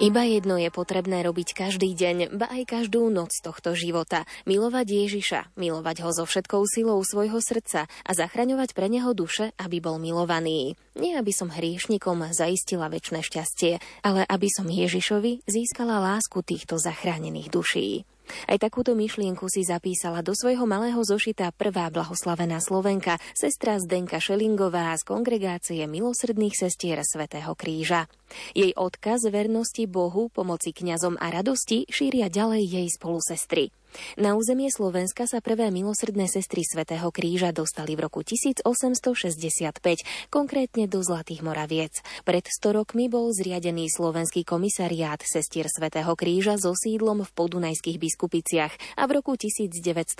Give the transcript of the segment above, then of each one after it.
Iba jedno je potrebné robiť každý deň, ba aj každú noc tohto života. Milovať Ježiša, milovať ho so všetkou silou svojho srdca a zachraňovať pre neho duše, aby bol milovaný. Nie aby som hriešnikom zaistila väčšie šťastie, ale aby som Ježišovi získala lásku týchto zachránených duší. Aj takúto myšlienku si zapísala do svojho malého zošita prvá blahoslavená Slovenka, sestra Zdenka Šelingová z kongregácie milosrdných sestier Svetého kríža. Jej odkaz vernosti Bohu, pomoci kňazom a radosti šíria ďalej jej spolusestry. Na územie Slovenska sa prvé milosrdné sestry Svetého kríža dostali v roku 1865, konkrétne do Zlatých Moraviec. Pred 100 rokmi bol zriadený slovenský komisariát sestier Svetého kríža so sídlom v podunajských biskupiciach a v roku 1927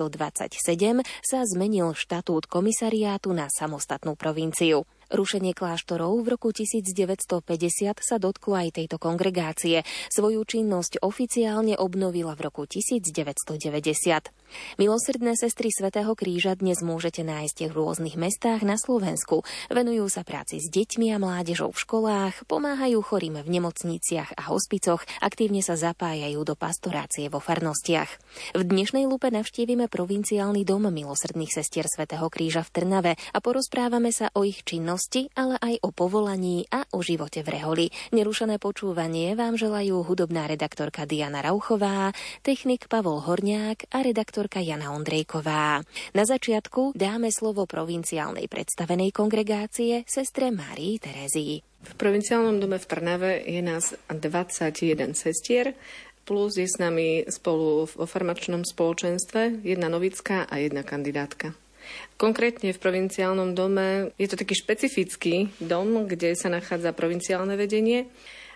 sa zmenil štatút komisariátu na samostatnú provinciu. Rušenie kláštorov v roku 1950 sa dotklo aj tejto kongregácie. Svoju činnosť oficiálne obnovila v roku 1990. Milosrdné sestry Svetého kríža dnes môžete nájsť v rôznych mestách na Slovensku. Venujú sa práci s deťmi a mládežou v školách, pomáhajú chorým v nemocniciach a hospicoch, aktívne sa zapájajú do pastorácie vo farnostiach. V dnešnej lupe navštívime provinciálny dom milosrdných sestier Svetého kríža v Trnave a porozprávame sa o ich činnosti, ale aj o povolaní a o živote v Reholi. Nerušené počúvanie vám želajú hudobná redaktorka Diana Rauchová, technik Pavol Horniák a redaktor redaktorka Jana Ondrejková. Na začiatku dáme slovo provinciálnej predstavenej kongregácie sestre Márii Terezii. V provinciálnom dome v Trnave je nás 21 sestier, plus je s nami spolu vo farmačnom spoločenstve jedna novická a jedna kandidátka. Konkrétne v provinciálnom dome je to taký špecifický dom, kde sa nachádza provinciálne vedenie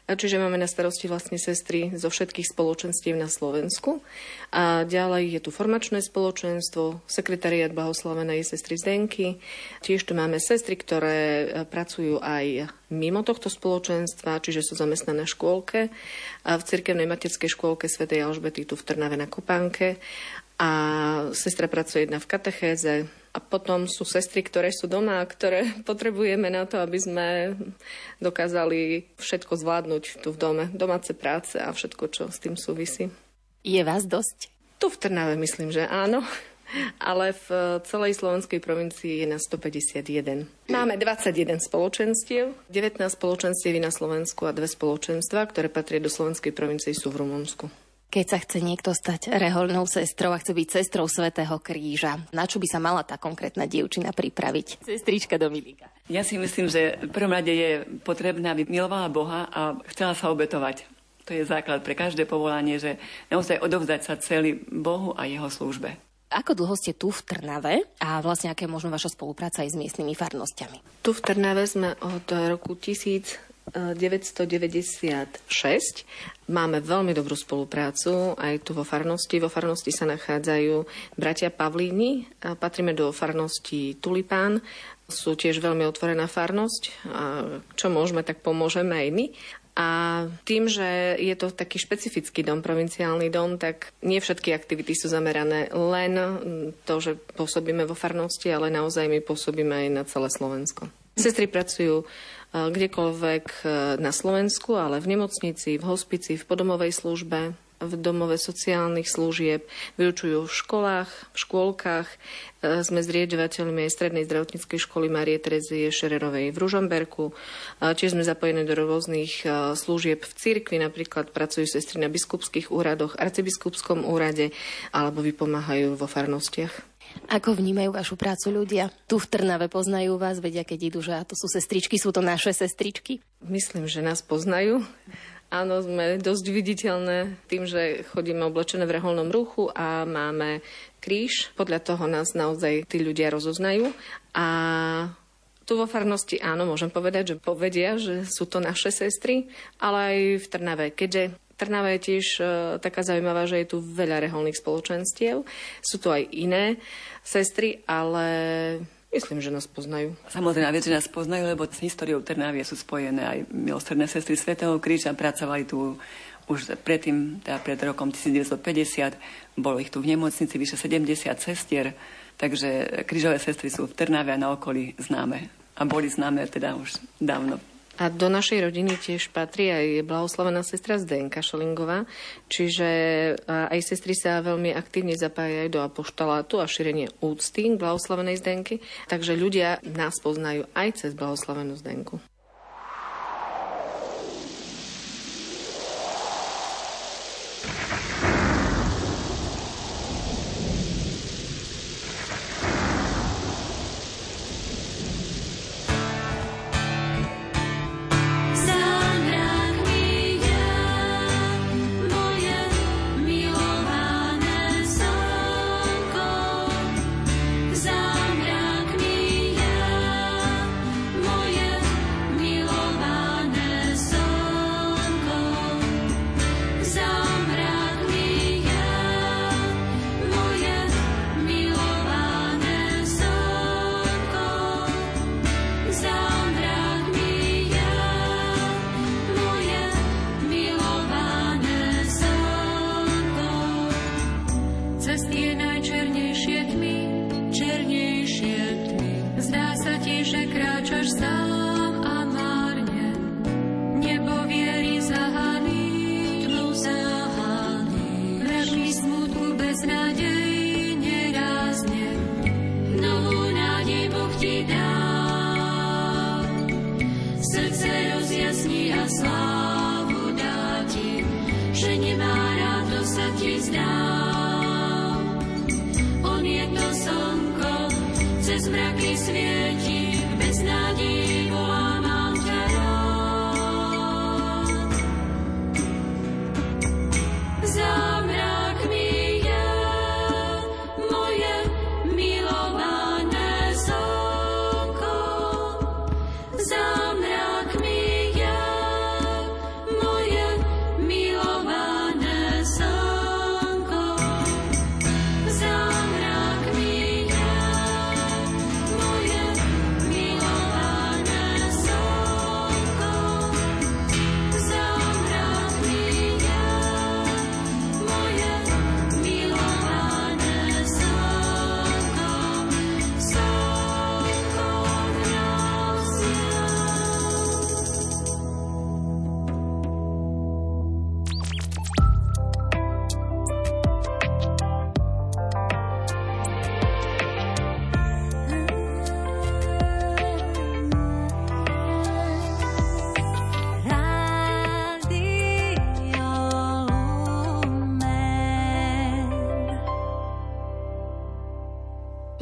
Čiže máme na starosti vlastne sestry zo všetkých spoločenstiev na Slovensku. A ďalej je tu formačné spoločenstvo, sekretariat blahoslavenej sestry Zdenky. Tiež tu máme sestry, ktoré e, pracujú aj mimo tohto spoločenstva, čiže sú zamestnané v škôlke, v cirkevnej materskej škôlke svätej Alžbety tu v Trnave na Kopánke. A sestra pracuje jedna v katechéze, a potom sú sestry, ktoré sú doma a ktoré potrebujeme na to, aby sme dokázali všetko zvládnuť tu v dome. Domáce práce a všetko, čo s tým súvisí. Je vás dosť? Tu v Trnave myslím, že áno. Ale v celej slovenskej provincii je na 151. Máme 21 spoločenstiev, 19 spoločenstiev na Slovensku a dve spoločenstva, ktoré patria do slovenskej provincie, sú v Rumunsku keď sa chce niekto stať reholnou sestrou a chce byť sestrou Svetého kríža? Na čo by sa mala tá konkrétna dievčina pripraviť? Sestrička Dominika. Ja si myslím, že v prvom rade je potrebné, aby milovala Boha a chcela sa obetovať. To je základ pre každé povolanie, že naozaj odovzdať sa celý Bohu a jeho službe. Ako dlho ste tu v Trnave a vlastne aké je možno vaša spolupráca aj s miestnymi farnosťami? Tu v Trnave sme od roku 1000 996. Máme veľmi dobrú spoluprácu aj tu vo farnosti. Vo farnosti sa nachádzajú bratia Pavlíni, patríme do farnosti Tulipán, sú tiež veľmi otvorená farnosť. A čo môžeme, tak pomôžeme aj my. A tým, že je to taký špecifický dom, provinciálny dom, tak nie všetky aktivity sú zamerané len to, že pôsobíme vo farnosti, ale naozaj my pôsobíme aj na celé Slovensko. Sestry pracujú kdekoľvek e, na Slovensku, ale v nemocnici, v hospici, v podomovej službe, v domove sociálnych služieb, vyučujú v školách, v škôlkach. E, sme zriedovateľmi aj Strednej zdravotníckej školy Marie Terezie Šererovej v Ružomberku. Tiež sme zapojení do rôznych e, služieb v cirkvi, napríklad pracujú sestry na biskupských úradoch, arcibiskupskom úrade alebo vypomáhajú vo farnostiach. Ako vnímajú vašu prácu ľudia? Tu v Trnave poznajú vás, vedia, keď idú, že to sú sestričky, sú to naše sestričky? Myslím, že nás poznajú. Áno, sme dosť viditeľné tým, že chodíme oblečené v reholnom ruchu a máme kríž. Podľa toho nás naozaj tí ľudia rozoznajú. A tu vo farnosti áno, môžem povedať, že povedia, že sú to naše sestry, ale aj v Trnave, keďže Trnava je tiež e, taká zaujímavá, že je tu veľa reholných spoločenstiev. Sú tu aj iné sestry, ale myslím, že nás poznajú. Samozrejme, viete, že nás poznajú, lebo s históriou Trnavie sú spojené aj milostredné sestry Svetého kríža. Pracovali tu už predtým, teda pred rokom 1950. Bolo ich tu v nemocnici vyše 70 sestier, takže krížové sestry sú v Trnave a na okolí známe. A boli známe teda už dávno A do našej rodiny tiež patrí aj blahoslavená sestra Zdenka Šalingová, čiže aj sestry sa veľmi aktívne zapájajú do apoštalátu a šírenie úcty blahoslavenej Zdenky, takže ľudia nás poznajú aj cez blahoslavenú Zdenku.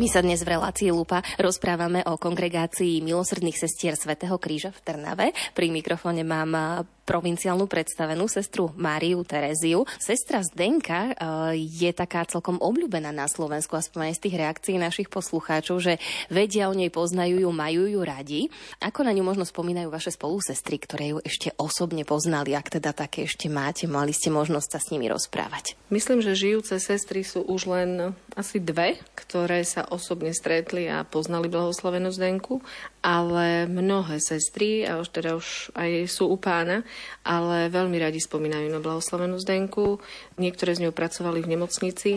My sa dnes v relácii Lupa rozprávame o kongregácii milosrdných sestier Svetého kríža v Trnave. Pri mikrofóne mám provinciálnu predstavenú sestru Máriu Tereziu. Sestra Zdenka eh, je taká celkom obľúbená na Slovensku, aspoň aj z tých reakcií našich poslucháčov, že vedia o nej, poznajú ju, majú ju radi. Ako na ňu možno spomínajú vaše spolusestry, ktoré ju ešte osobne poznali, ak teda také ešte máte, mali ste možnosť sa s nimi rozprávať? Myslím, že žijúce sestry sú už len asi dve, ktoré sa osobne stretli a poznali blahoslavenú Zdenku, ale mnohé sestry, a už teda už aj sú u pána, ale veľmi radi spomínajú na blahoslavenú Zdenku. Niektoré z ňou pracovali v nemocnici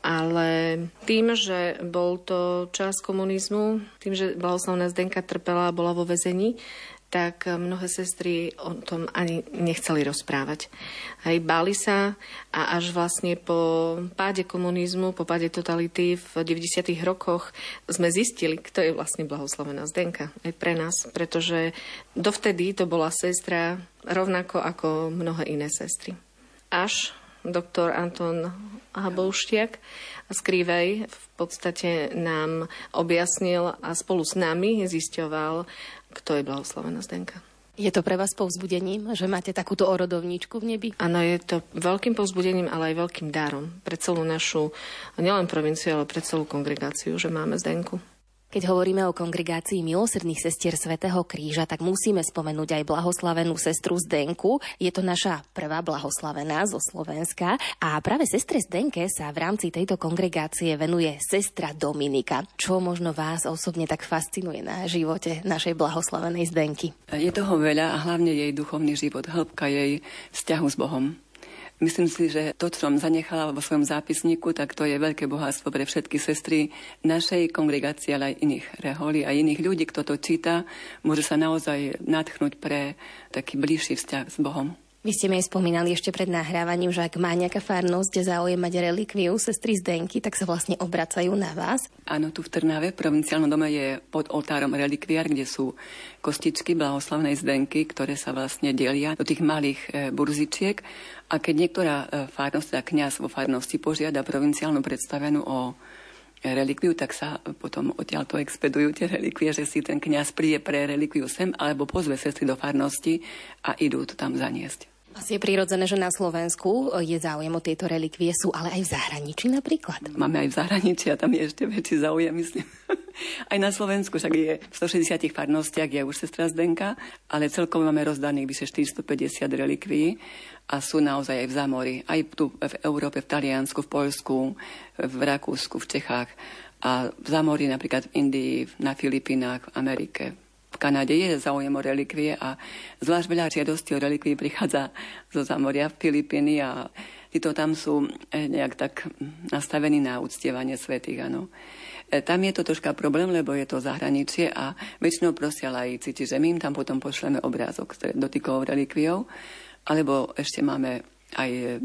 ale tým, že bol to čas komunizmu, tým, že Blahoslavná Zdenka trpela a bola vo vezení, tak mnohé sestry o tom ani nechceli rozprávať. Aj báli sa a až vlastne po páde komunizmu, po páde totality v 90. rokoch sme zistili, kto je vlastne blahoslavená Zdenka. Aj pre nás, pretože dovtedy to bola sestra rovnako ako mnohé iné sestry. Až doktor Anton Habouštiak Skrivej v podstate nám objasnil a spolu s nami zisťoval, kto je blahoslavená Zdenka. Je to pre vás povzbudením, že máte takúto orodovníčku v nebi? Áno, je to veľkým povzbudením, ale aj veľkým darom pre celú našu, nielen provinciu, ale pre celú kongregáciu, že máme Zdenku. Keď hovoríme o kongregácii milosrdných sestier Svetého kríža, tak musíme spomenúť aj blahoslavenú sestru Zdenku. Je to naša prvá blahoslavená zo Slovenska a práve sestre Zdenke sa v rámci tejto kongregácie venuje sestra Dominika. Čo možno vás osobne tak fascinuje na živote našej blahoslavenej Zdenky? Je toho veľa a hlavne jej duchovný život, hĺbka jej vzťahu s Bohom. Myslím si, že to, čo som zanechala vo svojom zápisníku, tak to je veľké bohatstvo pre všetky sestry našej kongregácie, ale aj iných reholí a iných ľudí, kto to číta, môže sa naozaj natchnúť pre taký bližší vzťah s Bohom. Vy ste mi aj spomínali ešte pred nahrávaním, že ak má nejaká farnosť záujem mať relikviu sestry Zdenky, tak sa vlastne obracajú na vás. Áno, tu v Trnave, v provinciálnom dome je pod oltárom relikviár, kde sú kostičky blahoslavnej Zdenky, ktoré sa vlastne delia do tých malých e, burzičiek. A keď niektorá e, farnosť, teda kniaz vo farnosti požiada provinciálnu predstavenú o relikviu, tak sa potom odtiaľ expedujú tie relikvie, že si ten kňaz príde pre relikviu sem, alebo pozve sestry do farnosti a idú to tam zaniesť. Asi je prirodzené, že na Slovensku je záujem o tieto relikvie, sú ale aj v zahraničí napríklad. Máme aj v zahraničí a tam je ešte väčší záujem, myslím. aj na Slovensku, však je v 160 farnostiach je už sestra Zdenka, ale celkovo máme rozdaných vyše 450 relikvií a sú naozaj aj v zamori, aj tu v Európe, v Taliansku, v Poľsku, v Rakúsku, v Čechách a v zamori napríklad v Indii, na Filipínach, v Amerike, Kanade je záujem o relikvie a zvlášť veľa žiadostí o relikvie prichádza zo zamoria v Filipíny a títo tam sú eh, nejak tak nastavení na uctievanie svetých, áno. Eh, tam je to troška problém, lebo je to zahraničie a väčšinou prosia laici, čiže my im tam potom pošleme obrázok s relikviou, alebo ešte máme aj eh,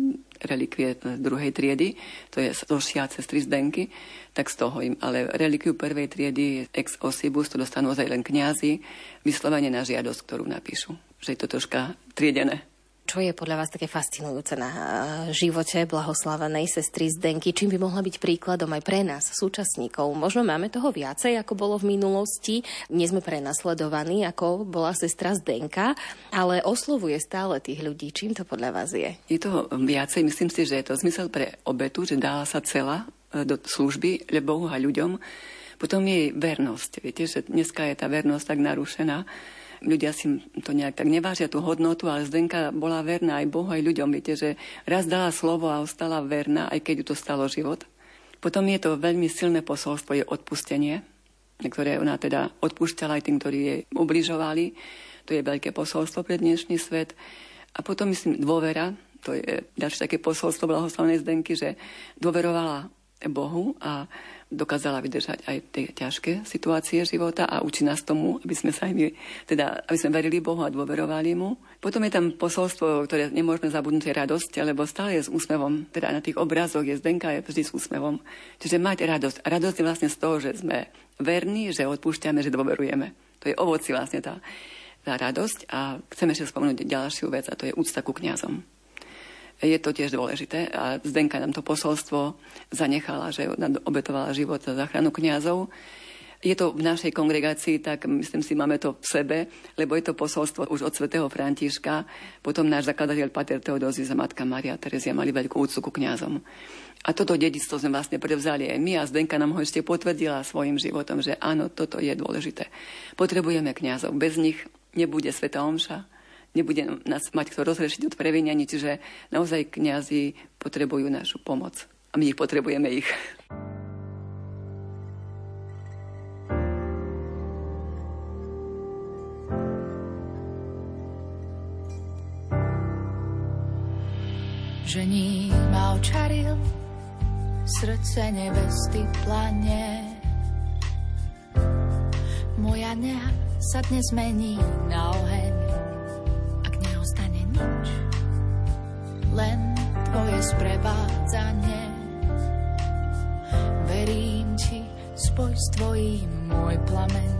relikvie druhej triedy, to je zošia sestry Zdenky, tak z toho im, ale relikviu prvej triedy ex osibus to dostanú ozaj len kňazi, vyslovene na žiadosť, ktorú napíšu. Že je to troška triedené. Čo je podľa vás také fascinujúce na eh, živote blahoslavenej sestry Zdenky? Čím by mohla byť príkladom aj pre nás, súčasníkov? Možno máme toho viacej, ako bolo v minulosti. Nie sme prenasledovaní, ako bola sestra Zdenka, ale oslovuje stále tých ľudí. Čím to podľa vás je? Je to viacej. Myslím si, že je to zmysel pre obetu, že dala sa celá eh, do služby Bohu a ľuďom. Potom je vernosť. Viete, že dneska je tá vernosť tak narušená ľudia si to nejak tak nevážia tú hodnotu, ale Zdenka bola verná aj Bohu, aj ľuďom. Viete, že raz dala slovo a ostala verná, aj keď ju to stalo život. Potom je to veľmi silné posolstvo, je odpustenie, ktoré ona teda odpúšťala aj tým, ktorí jej ubližovali. To je veľké posolstvo pre dnešný svet. A potom myslím dôvera, to je ďalšie také posolstvo blahoslavnej Zdenky, že dôverovala Bohu a dokázala vydržať aj tie ťažké situácie života a učí nás tomu, aby sme sa aj my, teda, aby sme verili Bohu a dôverovali mu. Potom je tam posolstvo, ktoré nemôžeme zabudnúť, je radosť, lebo stále je s úsmevom, teda na tých obrazoch je Zdenka je vždy s úsmevom. Čiže mať radosť. A radosť je vlastne z toho, že sme verní, že odpúšťame, že dôverujeme. To je ovoci vlastne tá, tá radosť. A chceme ešte spomenúť ďalšiu vec a to je úcta ku kňazom je to tiež dôležité. A Zdenka nám to posolstvo zanechala, že obetovala život za záchranu kňazov. Je to v našej kongregácii, tak myslím si, máme to v sebe, lebo je to posolstvo už od svätého Františka. Potom náš zakladateľ Pater Teodózy a matka Maria Terezia mali veľkú úctu ku kňazom. A toto dedictvo sme vlastne prevzali aj my a Zdenka nám ho ešte potvrdila svojim životom, že áno, toto je dôležité. Potrebujeme kňazov. Bez nich nebude Sveta Omša, nebude nás mať kto rozrešiť od previnenia, čiže naozaj kňazi potrebujú našu pomoc a my ich potrebujeme ich. Ženík ma očaril, srdce nevesty plane. Moja neha sa dnes mení na oheň nič, len tvoje sprevádzanie. Verím ti, spoj s tvojím môj plameň.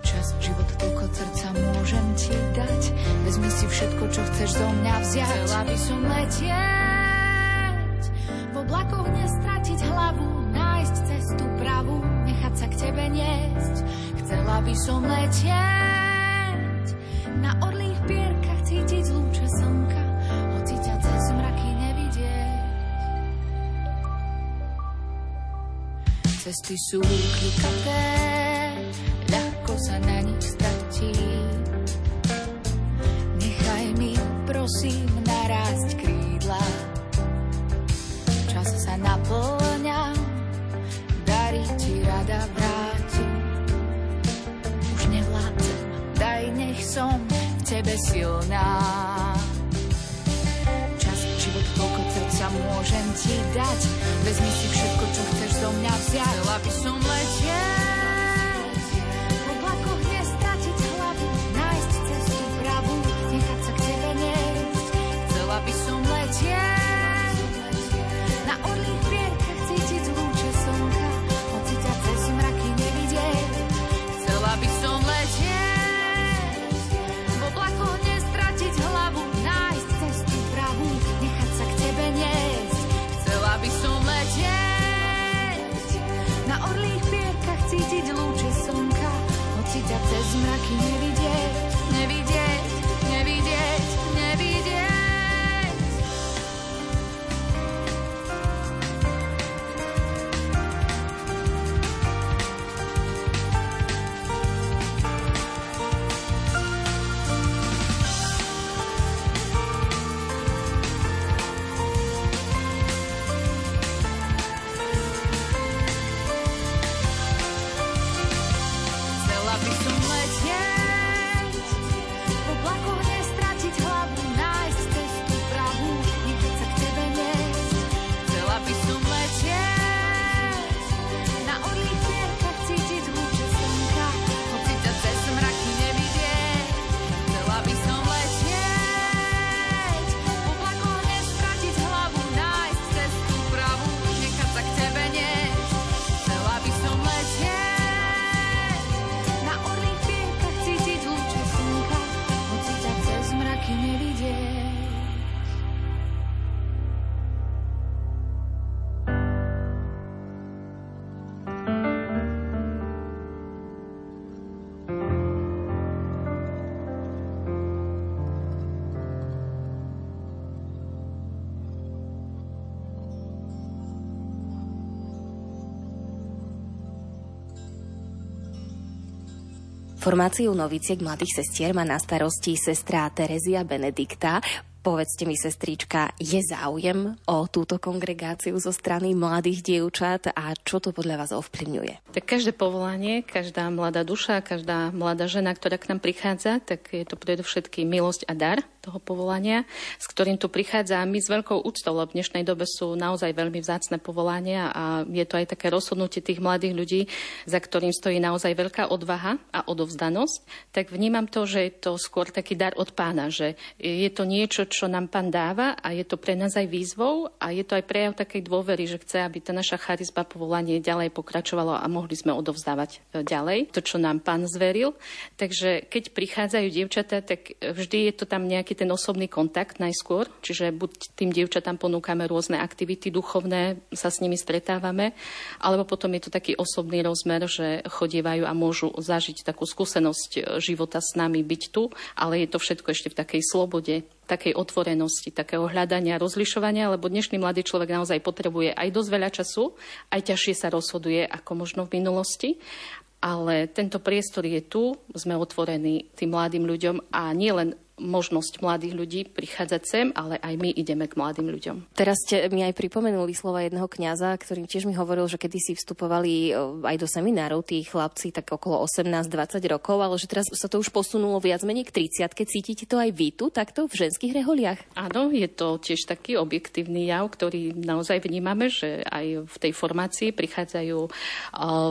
Čas, život, toľko srdca môžem ti dať. Vezmi si všetko, čo chceš zo mňa vziať. Chcela by som letieť, v oblakoch nestratiť hlavu, nájsť cestu pravú, nechať sa k tebe niesť. Chcela by som letieť na orlých pierkach cítiť lúče slnka, hoci ťa cez mraky nevidieť. Cesty sú klikaté, ľahko sa na nich stratí. Nechaj mi, prosím, narásť krídla. Čas sa naplňa, darí ti rada vráti. Už nevládzem, daj nech som tebe silná. Čas, život, koľko srdca môžem ti dať, vezmi si všetko, čo chceš do mňa vziať. Chcela som letieť. Cez mraky nevidieť, Formáciu noviciek mladých sestier má na starosti sestra Terezia Benedikta. Povedzte mi, sestrička, je záujem o túto kongregáciu zo strany mladých dievčat a čo to podľa vás ovplyvňuje? Tak každé povolanie, každá mladá duša, každá mladá žena, ktorá k nám prichádza, tak je to predovšetkým milosť a dar toho povolania, s ktorým tu prichádza my s veľkou úctou, lebo v dnešnej dobe sú naozaj veľmi vzácne povolania a je to aj také rozhodnutie tých mladých ľudí, za ktorým stojí naozaj veľká odvaha a odovzdanosť, tak vnímam to, že je to skôr taký dar od pána, že je to niečo, čo nám pán dáva a je to pre nás aj výzvou a je to aj prejav takej dôvery, že chce, aby tá naša charizma povolanie ďalej pokračovalo a mohli sme odovzdávať e, ďalej to, čo nám pán zveril. Takže keď prichádzajú dievčatá, tak vždy je to tam nejaký ten osobný kontakt najskôr, čiže buď tým dievčatám ponúkame rôzne aktivity duchovné, sa s nimi stretávame, alebo potom je to taký osobný rozmer, že chodievajú a môžu zažiť takú skúsenosť e, života s nami, byť tu, ale je to všetko ešte v takej slobode, takej otvorenosti, takého hľadania, rozlišovania, lebo dnešný mladý človek naozaj potrebuje aj dosť veľa času, aj ťažšie sa rozhoduje ako možno v minulosti. Ale tento priestor je tu, sme otvorení tým mladým ľuďom a nie len možnosť mladých ľudí prichádzať sem, ale aj my ideme k mladým ľuďom. Teraz ste mi aj pripomenuli slova jedného kňaza, ktorý tiež mi hovoril, že kedy si vstupovali e, aj do seminárov tí chlapci tak okolo 18-20 rokov, ale že teraz sa to už posunulo viac menej k 30 keď cítite to aj vy tu, takto v ženských reholiach? Áno, je to tiež taký objektívny jav, ktorý naozaj vnímame, že aj v tej formácii prichádzajú uh,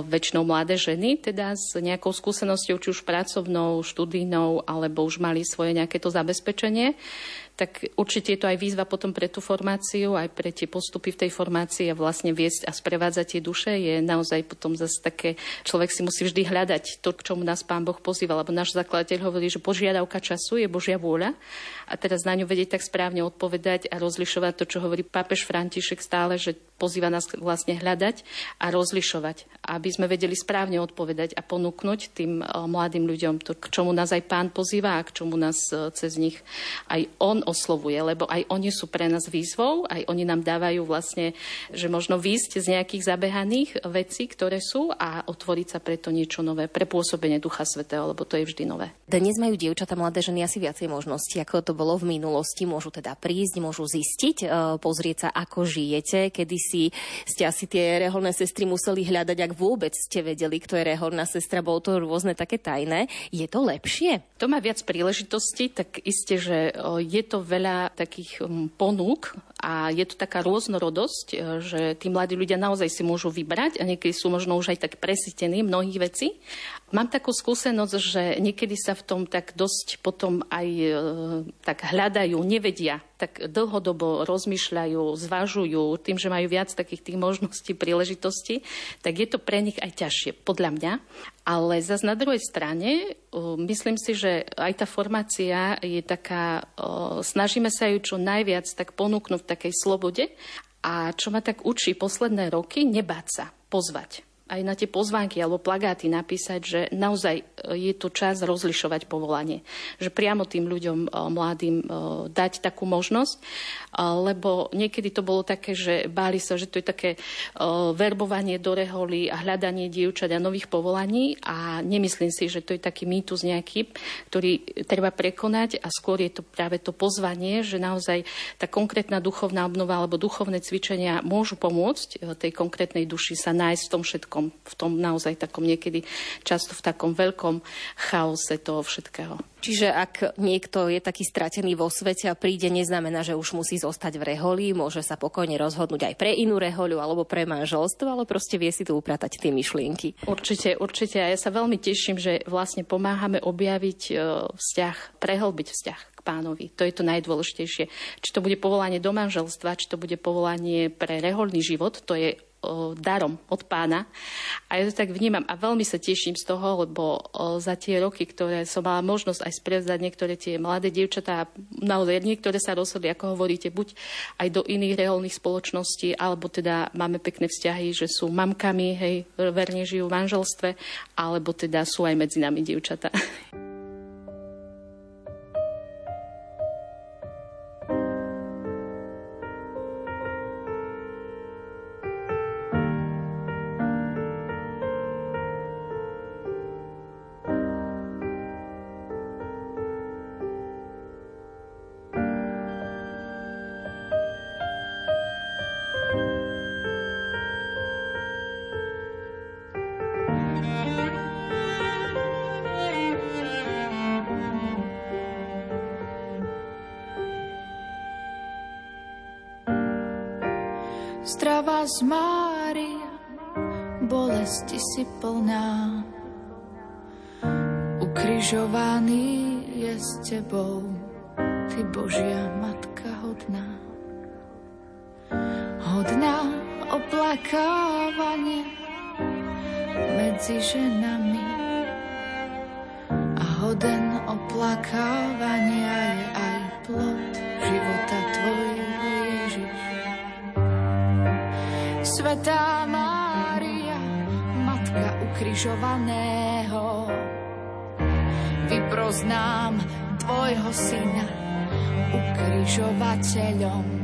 väčšinou mladé ženy, teda s nejakou skúsenosťou, či už pracovnou, študijnou, alebo už mali svoje nejaké to zabezpečenie tak určite je to aj výzva potom pre tú formáciu, aj pre tie postupy v tej formácii a vlastne viesť a sprevádzať tie duše je naozaj potom zase také, človek si musí vždy hľadať to, k čomu nás Pán Boh pozýva, lebo náš zakladateľ hovorí, že požiadavka času je Božia vôľa a teraz na ňu vedieť tak správne odpovedať a rozlišovať to, čo hovorí pápež František stále, že pozýva nás vlastne hľadať a rozlišovať, aby sme vedeli správne odpovedať a ponúknuť tým mladým ľuďom to, k čomu nás aj pán pozýva a k čomu nás cez nich aj on oslovuje, lebo aj oni sú pre nás výzvou, aj oni nám dávajú vlastne, že možno výjsť z nejakých zabehaných vecí, ktoré sú a otvoriť sa preto niečo nové, pre pôsobenie Ducha Svetého, lebo to je vždy nové. Dnes majú dievčatá mladé ženy asi viacej možností, ako to bolo v minulosti. Môžu teda prísť, môžu zistiť, pozrieť sa, ako žijete, kedy si ste asi tie reholné sestry museli hľadať, ak vôbec ste vedeli, kto je reholná sestra, bolo to rôzne také tajné. Je to lepšie? To má viac príležitostí, tak isté, že je to veľa takých ponúk a je to taká rôznorodosť, e, že tí mladí ľudia naozaj si môžu vybrať a niekedy sú možno už aj tak presítení mnohých vecí. Mám takú skúsenosť, že niekedy sa v tom tak dosť potom aj e, tak hľadajú, nevedia, tak dlhodobo rozmýšľajú, zvažujú tým, že majú viac takých tých možností, príležitostí, tak je to pre nich aj ťažšie, podľa mňa. Ale zase na druhej strane, myslím si, že aj tá formácia je taká, snažíme sa ju čo najviac tak ponúknuť v takej slobode. A čo ma tak učí posledné roky, nebáť sa, pozvať aj na tie pozvánky alebo plagáty napísať, že naozaj e, je to čas rozlišovať povolanie. Že priamo tým ľuďom e, mladým e, dať takú možnosť, lebo niekedy to bolo také, že báli sa, že to je také verbovanie do reholy a hľadanie dievčat a nových povolaní. A nemyslím si, že to je taký mýtus nejaký, ktorý treba prekonať. A skôr je to práve to pozvanie, že naozaj tá konkrétna duchovná obnova alebo duchovné cvičenia môžu pomôcť tej konkrétnej duši sa nájsť v tom všetkom takom, v tom naozaj takom niekedy často v takom veľkom chaose toho všetkého. Čiže ak niekto je taký stratený vo svete a príde, neznamená, že už musí zostať v reholi, môže sa pokojne rozhodnúť aj pre inú rehoľu alebo pre manželstvo, ale proste vie si tu upratať tie myšlienky. Určite, určite. A ja sa veľmi teším, že vlastne pomáhame objaviť e, vzťah, prehlbiť vzťah k pánovi. To je to najdôležitejšie. Či to bude povolanie do manželstva, či to bude povolanie pre reholný život, to je darom od pána. A ja to tak vnímam a veľmi sa teším z toho, lebo za tie roky, ktoré som mala možnosť aj sprevzať niektoré tie mladé dievčatá, naozaj niektoré sa rozhodli, ako hovoríte, buď aj do iných reálnych spoločností, alebo teda máme pekné vzťahy, že sú mamkami, hej, verne žijú v manželstve, alebo teda sú aj medzi nami dievčatá. Z Mária, bolesti si plná. Ukrižovaný je s tebou, ty Božia Matka hodná. Hodná oplakávanie medzi ženami ukrižovaného, vyproznám Tvojho Syna ukrižovateľom.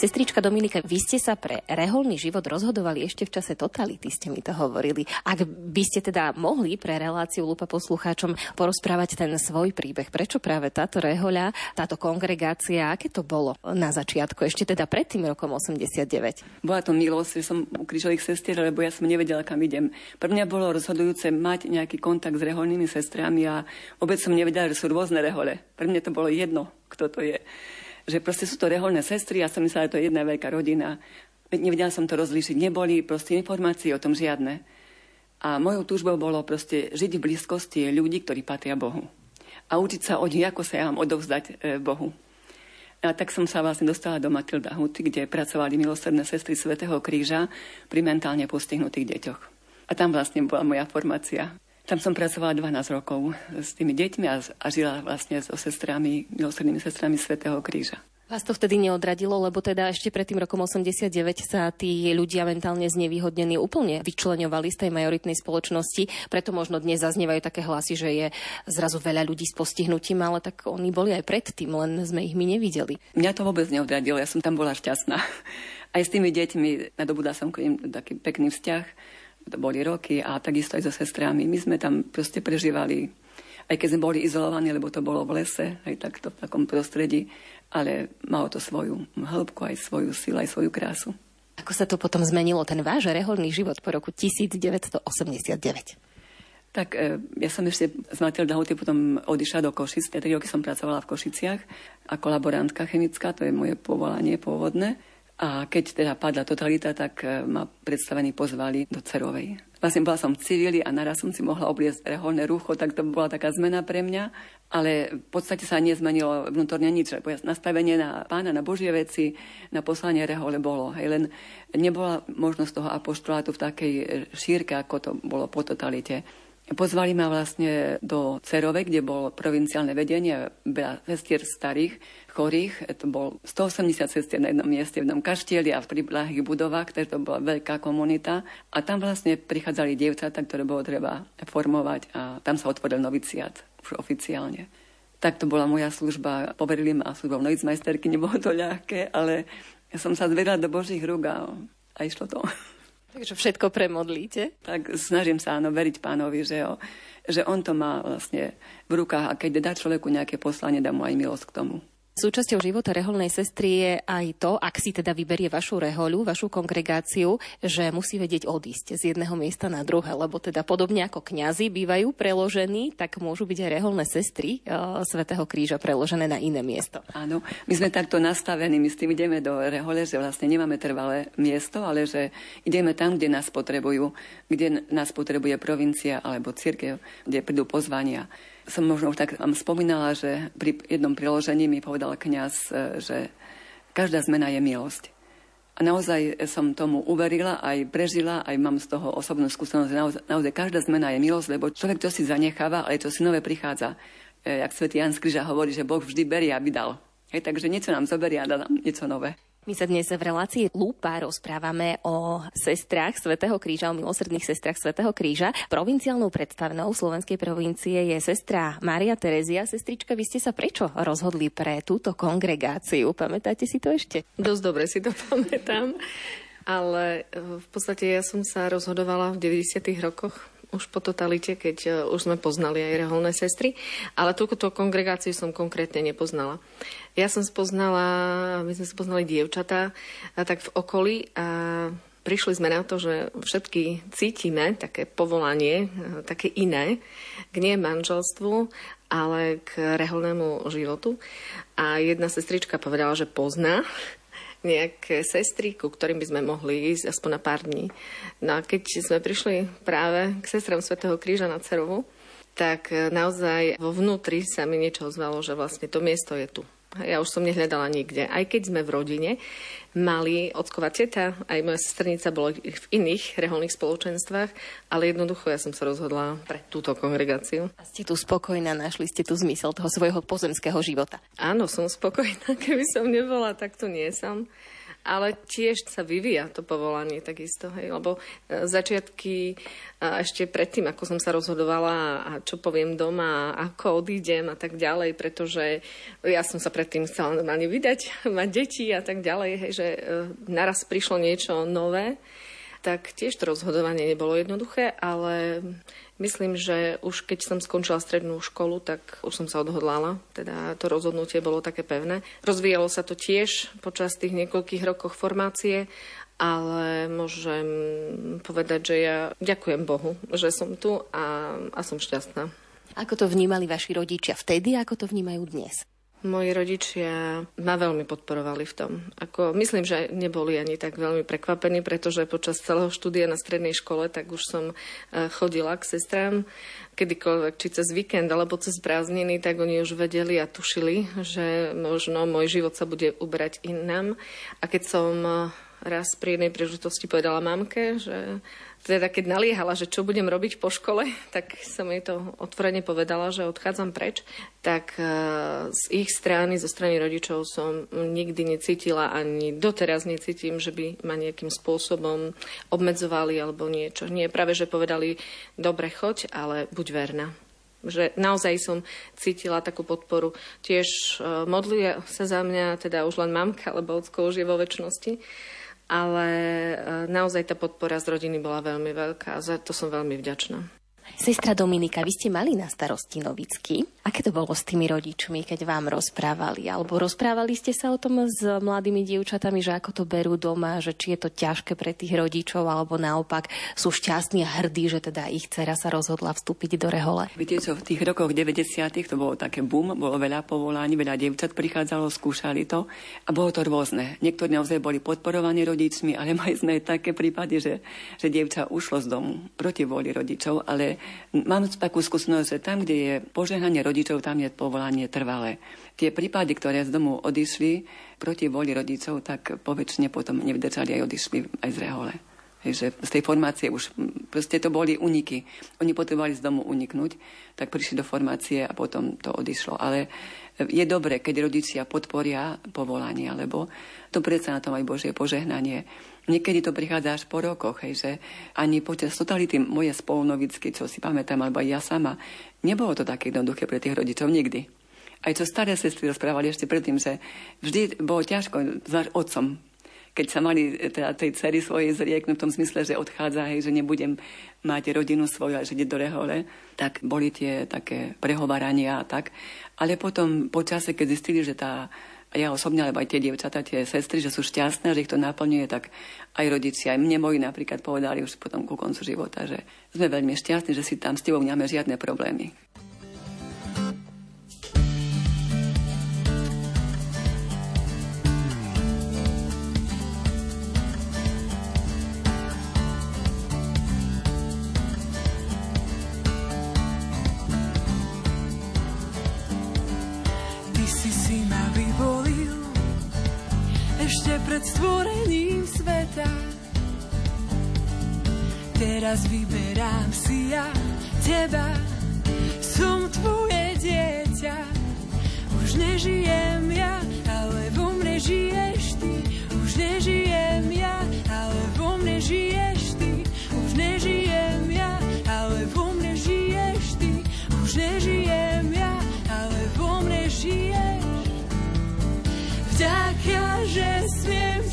Sestrička Dominika, vy ste sa pre reholný život rozhodovali ešte v čase totality, ste mi to hovorili. Ak by ste teda mohli pre reláciu Lupa poslucháčom porozprávať ten svoj príbeh, prečo práve táto rehoľa, táto kongregácia, aké to bolo na začiatku, ešte teda pred tým rokom 89? Bola to milosť, že som u krížových sestier, lebo ja som nevedela, kam idem. Pre mňa bolo rozhodujúce mať nejaký kontakt s reholnými sestrami a vôbec som nevedela, že sú rôzne rehole. Pre mňa to bolo jedno, kto to je že proste sú to reholné sestry, ja som myslela, že to je jedna veľká rodina. Nevedela som to rozlíšiť, neboli proste informácie o tom žiadne. A mojou túžbou bolo proste žiť v blízkosti ľudí, ktorí patria Bohu. A učiť sa od nich, ako sa ja mám odovzdať e, Bohu. A tak som sa vlastne dostala do Matilda Huty, kde pracovali milosrdné sestry Svetého kríža pri mentálne postihnutých deťoch. A tam vlastne bola moja formácia. Tam som pracovala 12 rokov s tými deťmi a, a žila vlastne so sestrami, milosrdnými sestrami Svetého kríža. Vás to vtedy neodradilo, lebo teda ešte pred tým rokom 89 sa tí ľudia mentálne znevýhodnení úplne vyčleňovali z tej majoritnej spoločnosti, preto možno dnes zaznievajú také hlasy, že je zrazu veľa ľudí s postihnutím, ale tak oni boli aj predtým, len sme ich my nevideli. Mňa to vôbec neodradilo, ja som tam bola šťastná. Aj s tými deťmi nadobudla som k nim taký pekný vzťah, to boli roky a takisto aj so sestrami. My sme tam proste prežívali aj keď sme boli izolovaní, lebo to bolo v lese, aj takto v takom prostredí, ale malo to svoju hĺbku, aj svoju silu, aj svoju krásu. Ako sa to potom zmenilo, ten váš reholný život po roku 1989? Tak e, ja som ešte z Matilda Huty potom odišla do Košic. 3 roky som pracovala v Košiciach ako laborantka chemická, to je moje povolanie pôvodné. A keď teda padla totalita, tak e, ma predstavení pozvali do Cerovej. Vlastne bola som civili a naraz som si mohla obliecť reholné rucho, tak to bola taká zmena pre mňa. Ale v podstate sa nezmenilo vnútorne nič, nastavenie na pána, na Božie veci, na poslanie rehole bolo. Hej, len nebola možnosť toho apoštolátu v takej šírke, ako to bolo po totalite. Pozvali ma vlastne do Cerove, kde bolo provinciálne vedenie, veľa sestier starých, chorých. To bol 180 sestier na jednom mieste, v jednom kaštieli a v priblahých budovách, takže to bola veľká komunita. A tam vlastne prichádzali dievčatá, ktoré bolo treba formovať a tam sa otvoril noviciát už oficiálne. Tak to bola moja služba. Poverili ma službou novicmajsterky, nebolo to ľahké, ale ja som sa zvedla do Božích rúk a, a išlo to. Takže všetko premodlíte? Tak snažím sa áno, veriť pánovi, že, jo, že on to má vlastne v rukách a keď dá človeku nejaké poslanie, dá mu aj milosť k tomu. Súčasťou života reholnej sestry je aj to, ak si teda vyberie vašu rehoľu, vašu kongregáciu, že musí vedieť odísť z jedného miesta na druhé, lebo teda podobne ako kňazi bývajú preložení, tak môžu byť aj reholné sestry uh, Svetého kríža preložené na iné miesto. Áno, my sme takto nastavení, my s tým ideme do rehole, že vlastne nemáme trvalé miesto, ale že ideme tam, kde nás potrebujú, kde nás potrebuje provincia alebo církev, kde prídu pozvania som možno už tak vám spomínala, že pri jednom priložení mi povedal kňaz, e, že každá zmena je milosť. A naozaj som tomu uverila, aj prežila, aj mám z toho osobnú skúsenosť, že naozaj, naozaj každá zmena je milosť, lebo človek to si zanecháva, ale to si nové prichádza. E, jak svätý Jan Skriža hovorí, že Boh vždy berie, aby dal. Hej, takže niečo nám zoberie a dá nám niečo nové. My sa dnes v relácii Lúpa rozprávame o sestrách Svetého kríža, o milosrdných sestrách Svetého kríža. Provinciálnou predstavnou slovenskej provincie je sestra Maria Terezia. Sestrička, vy ste sa prečo rozhodli pre túto kongregáciu? Pamätáte si to ešte? Dosť dobre si to pamätám. Ale v podstate ja som sa rozhodovala v 90. rokoch už po totalite, keď e, už sme poznali aj reholné sestry, ale túto kongregáciu som konkrétne nepoznala. Ja som spoznala, my sme spoznali dievčatá tak v okolí a prišli sme na to, že všetky cítime také povolanie, e, také iné, k nie manželstvu, ale k reholnému životu. A jedna sestrička povedala, že pozná nejaké sestry, ku ktorým by sme mohli ísť aspoň na pár dní. No a keď sme prišli práve k sestram Svetého kríža na Cerovu, tak naozaj vo vnútri sa mi niečo ozvalo, že vlastne to miesto je tu. Ja už som nehľadala nikde. Aj keď sme v rodine mali ocková teta, aj moja sestrnica bola v iných reholných spoločenstvách, ale jednoducho ja som sa rozhodla pre túto kongregáciu. A ste tu spokojná, našli ste tu zmysel toho svojho pozemského života? Áno, som spokojná. Keby som nebola, tak tu nie som ale tiež sa vyvíja to povolanie takisto, hej, lebo e, začiatky ešte predtým, ako som sa rozhodovala a čo poviem doma, ako odídem a tak ďalej, pretože ja som sa predtým chcela normálne vydať, mať deti a tak ďalej, hej, že e, naraz prišlo niečo nové, tak tiež to rozhodovanie nebolo jednoduché, ale myslím, že už keď som skončila strednú školu, tak už som sa odhodlala. Teda to rozhodnutie bolo také pevné. Rozvíjalo sa to tiež počas tých niekoľkých rokoch formácie, ale môžem povedať, že ja ďakujem Bohu, že som tu a, a som šťastná. Ako to vnímali vaši rodičia vtedy, ako to vnímajú dnes? Moji rodičia ma veľmi podporovali v tom. Ako, myslím, že neboli ani tak veľmi prekvapení, pretože počas celého štúdia na strednej škole tak už som eh, chodila k sestrám kedykoľvek, či cez víkend alebo cez prázdniny, tak oni už vedeli a tušili, že možno môj život sa bude uberať inám. A keď som eh, raz pri jednej príležitosti povedala mamke, že teda keď naliehala, že čo budem robiť po škole, tak som jej to otvorene povedala, že odchádzam preč. Tak e, z ich strany, zo strany rodičov som nikdy necítila, ani doteraz necítim, že by ma nejakým spôsobom obmedzovali alebo niečo. Nie, práve že povedali, dobre, choď, ale buď verná že naozaj som cítila takú podporu. Tiež e, modluje sa za mňa, teda už len mamka, lebo ocko už je vo väčšnosti ale e, naozaj tá podpora z rodiny bola veľmi veľká a za to som veľmi vďačná. Sestra Dominika, vy ste mali na starosti Novicky. Aké to bolo s tými rodičmi, keď vám rozprávali? Alebo rozprávali ste sa o tom s mladými dievčatami, že ako to berú doma, že či je to ťažké pre tých rodičov, alebo naopak sú šťastní a hrdí, že teda ich dcera sa rozhodla vstúpiť do rehole? Viete čo, v tých rokoch 90. to bolo také boom, bolo veľa povolaní, veľa dievčat prichádzalo, skúšali to a bolo to rôzne. Niektorí naozaj boli podporovaní rodičmi, ale mali sme aj také prípady, že, že dievča ušlo z domu proti vôli rodičov, ale Mám takú skúsenosť, že tam, kde je požehnanie rodičov, tam je povolanie trvalé. Tie prípady, ktoré z domu odišli proti voli rodičov, tak poväčšine potom nevydržali aj odišli aj z rehole. Hej, z tej formácie už proste to boli uniky. Oni potrebovali z domu uniknúť, tak prišli do formácie a potom to odišlo. Ale je dobré, keď rodičia podporia povolanie, lebo to predsa na tom aj Božie požehnanie. Niekedy to prichádza až po rokoch, hej, že ani počas totality moje spolunovicky, čo si pamätám, alebo aj ja sama, nebolo to také jednoduché pre tých rodičov nikdy. Aj čo staré sestry rozprávali ešte predtým, že vždy bolo ťažko s otcom keď sa mali teda tej cery svojej zrieknúť v tom zmysle, že odchádza, hej, že nebudem mať rodinu svoju a že ide do rehole, tak boli tie také prehovarania a tak. Ale potom po čase, keď zistili, že tá ja osobne, alebo aj tie dievčatá, tie sestry, že sú šťastné, že ich to naplňuje, tak aj rodičia, aj mne moji napríklad povedali už potom ku koncu života, že sme veľmi šťastní, že si tam s tebou nemáme žiadne problémy. Pred stvorením sveta. Teraz vyberám si ja teba, som tvoje dieťa. Už nežijem ja, ale vo mne žiješ ty. Už nežijem ja, ale vo mne žiješ ty. Už nežijem ja, ale vo mne žiješ ty. Už nežijem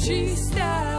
artista.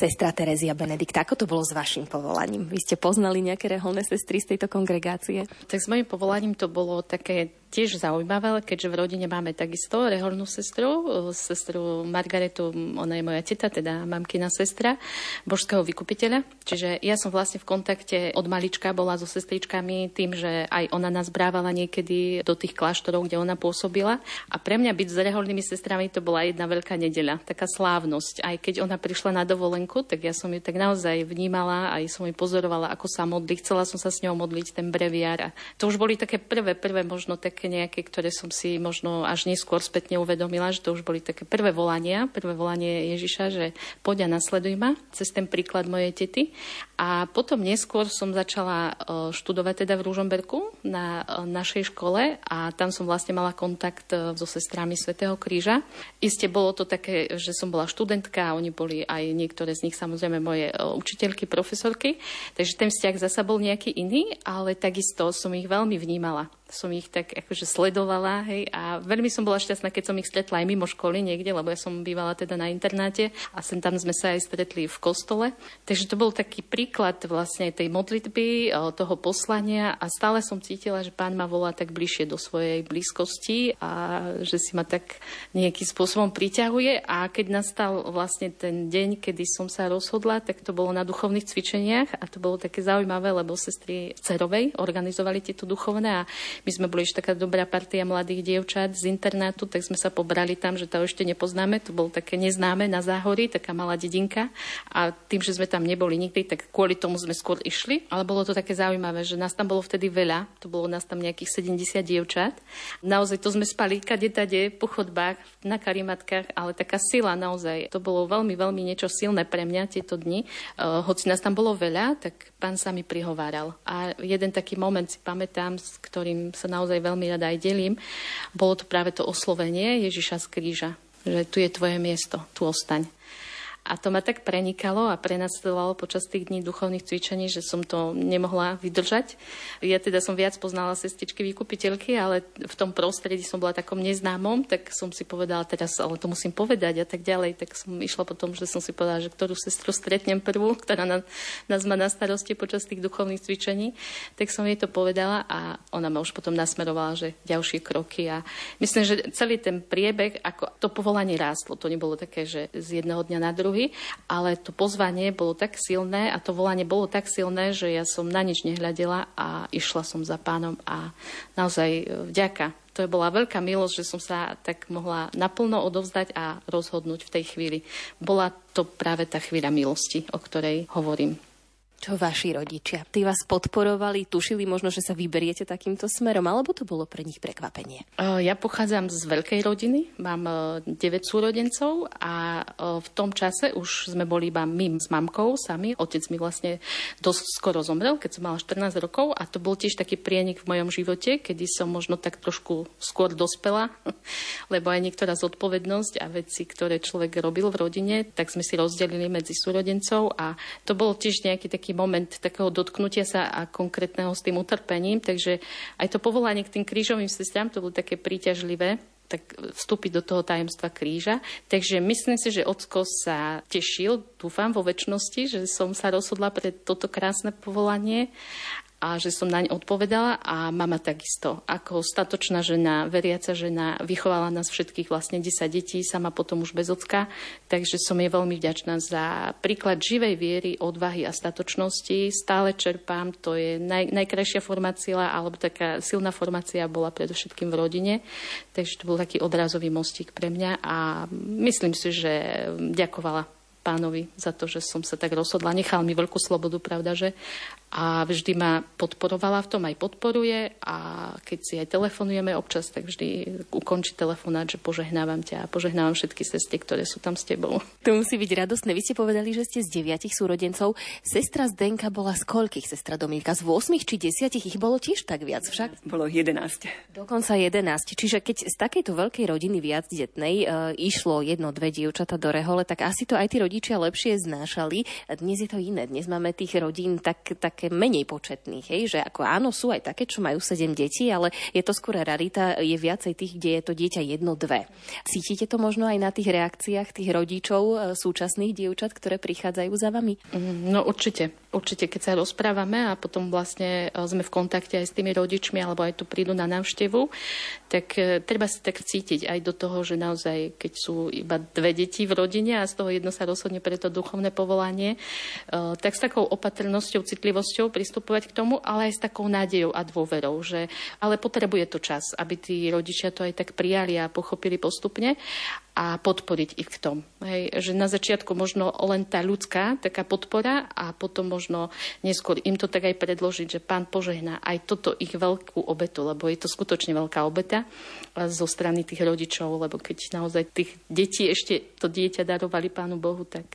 Sestra Terezia Benedikt, ako to bolo s vašim povolaním? Vy ste poznali nejaké reholné sestry z tejto kongregácie? Tak s mojim povolaním to bolo také tiež zaujímavé, keďže v rodine máme takisto reholnú sestru, sestru Margaretu, ona je moja teta, teda mamkina sestra, božského vykupiteľa. Čiže ja som vlastne v kontakte od malička bola so sestričkami tým, že aj ona nás brávala niekedy do tých kláštorov, kde ona pôsobila. A pre mňa byť s reholnými sestrami to bola jedna veľká nedeľa, taká slávnosť. Aj keď ona prišla na dovolenku, tak ja som ju tak naozaj vnímala, aj som ju pozorovala, ako sa modlí. Chcela som sa s ňou modliť ten breviár. A to už boli také prvé, prvé možno také nejaké, ktoré som si možno až neskôr spätne uvedomila, že to už boli také prvé volania, prvé volanie Ježiša, že poď a nasleduj ma cez ten príklad mojej tety. A potom neskôr som začala e, študovať teda v Ružomberku na e, našej škole a tam som vlastne mala kontakt e, so sestrami Svetého kríža. Isté bolo to také, že som bola študentka a oni boli aj niektoré z nich samozrejme moje učiteľky, profesorky, takže ten vzťah zasa bol nejaký iný, ale takisto som ich veľmi vnímala som ich tak akože sledovala, hej, a veľmi som bola šťastná, keď som ich stretla aj mimo školy niekde, lebo ja som bývala teda na internáte a sem tam sme sa aj stretli v kostole. Takže to bol taký príklad vlastne tej modlitby, toho poslania a stále som cítila, že pán ma volá tak bližšie do svojej blízkosti a že si ma tak nejakým spôsobom priťahuje a keď nastal vlastne ten deň, kedy som sa rozhodla, tak to bolo na duchovných cvičeniach a to bolo také zaujímavé, lebo sestry Cerovej organizovali tieto duchovné a my sme boli ešte taká dobrá partia mladých dievčat z internátu, tak sme sa pobrali tam, že to ešte nepoznáme. To bolo také neznáme na záhorí, taká malá dedinka. A tým, že sme tam neboli nikdy, tak kvôli tomu sme skôr išli. Ale bolo to také zaujímavé, že nás tam bolo vtedy veľa. To bolo nás tam nejakých 70 dievčat. Naozaj to sme spali kade tade po chodbách, na karimatkách, ale taká sila naozaj. To bolo veľmi, veľmi niečo silné pre mňa tieto dni. Uh, hoci nás tam bolo veľa, tak pán sa mi prihováral. A jeden taký moment si pamätám, s ktorým sa naozaj veľmi rada aj delím, bolo to práve to oslovenie Ježiša z kríža, že tu je tvoje miesto, tu ostaň. A to ma tak prenikalo a prenasledovalo počas tých dní duchovných cvičení, že som to nemohla vydržať. Ja teda som viac poznala sestičky vykupiteľky, ale v tom prostredí som bola takom neznámom, tak som si povedala teraz, ale to musím povedať a tak ďalej. Tak som išla potom, že som si povedala, že ktorú sestru stretnem prvú, ktorá na, nás má na starosti počas tých duchovných cvičení. Tak som jej to povedala a ona ma už potom nasmerovala, že ďalšie kroky. A myslím, že celý ten priebeh, ako to povolanie rástlo, to nebolo také, že z jedného dňa na druhý, druhy, ale to pozvanie bolo tak silné a to volanie bolo tak silné, že ja som na nič nehľadela a išla som za pánom a naozaj e, vďaka. To bola veľká milosť, že som sa tak mohla naplno odovzdať a rozhodnúť v tej chvíli. Bola to práve tá chvíľa milosti, o ktorej hovorím. Čo vaši rodičia? Tí vás podporovali, tušili možno, že sa vyberiete takýmto smerom, alebo to bolo pre nich prekvapenie? Ja pochádzam z veľkej rodiny, mám 9 súrodencov a v tom čase už sme boli iba my s mamkou sami. Otec mi vlastne dosť skoro zomrel, keď som mala 14 rokov a to bol tiež taký prienik v mojom živote, kedy som možno tak trošku skôr dospela, lebo aj niektorá zodpovednosť a veci, ktoré človek robil v rodine, tak sme si rozdelili medzi súrodencov a to bol tiež nejaký taký taký moment takého dotknutia sa a konkrétneho s tým utrpením, takže aj to povolanie k tým krížovým sestrám to bolo také príťažlivé tak vstúpiť do toho tajomstva kríža. Takže myslím si, že Ocko sa tešil, dúfam, vo väčšnosti, že som sa rozhodla pre toto krásne povolanie a že som naň odpovedala a mama takisto. Ako statočná žena, veriaca žena, vychovala nás všetkých vlastne 10 detí, sama potom už bez ocka, takže som jej veľmi vďačná za príklad živej viery, odvahy a statočnosti. Stále čerpám, to je naj, najkrajšia formácia, alebo taká silná formácia bola predovšetkým v rodine, takže to bol taký odrazový mostík pre mňa a myslím si, že ďakovala pánovi za to, že som sa tak rozhodla. Nechal mi veľkú slobodu, pravda, že? A vždy ma podporovala v tom, aj podporuje a keď si aj telefonujeme občas, tak vždy ukončí telefonát, že požehnávam ťa a požehnávam všetky sestry, ktoré sú tam s tebou. To musí byť radostné. Vy ste povedali, že ste z deviatich súrodencov. Sestra Zdenka bola z koľkých, sestra Domínka? Z 8 či desiatich? Ich bolo tiež tak viac však? Bolo 11. Dokonca 11. Čiže keď z takejto veľkej rodiny viac detnej e, išlo jedno, dve dievčata do rehole, tak asi to aj tí rodičia lepšie znášali. Dnes je to iné. Dnes máme tých rodín tak, tak také menej početných, hej, že ako áno, sú aj také, čo majú 7 detí, ale je to skôr rarita, je viacej tých, kde je to dieťa jedno, dve. Cítite to možno aj na tých reakciách tých rodičov e, súčasných dievčat, ktoré prichádzajú za vami? Mm, no určite. Určite, keď sa rozprávame a potom vlastne e, sme v kontakte aj s tými rodičmi alebo aj tu prídu na návštevu, tak e, treba si tak cítiť aj do toho, že naozaj, keď sú iba dve deti v rodine a z toho jedno sa rozhodne pre to duchovné povolanie, tak s takou opatrnosťou, citlivosťou pristupovať k tomu, ale aj s takou nádejou a dôverou, že ale potrebuje to čas, aby tí rodičia to aj tak prijali a pochopili postupne a podporiť ich v tom. Hej, že na začiatku možno len tá ľudská taká podpora a potom možno neskôr im to tak aj predložiť, že pán požehná aj toto ich veľkú obetu, lebo je to skutočne veľká obeta zo strany tých rodičov, lebo keď naozaj tých detí ešte to dieťa darovali pánu Bohu, tak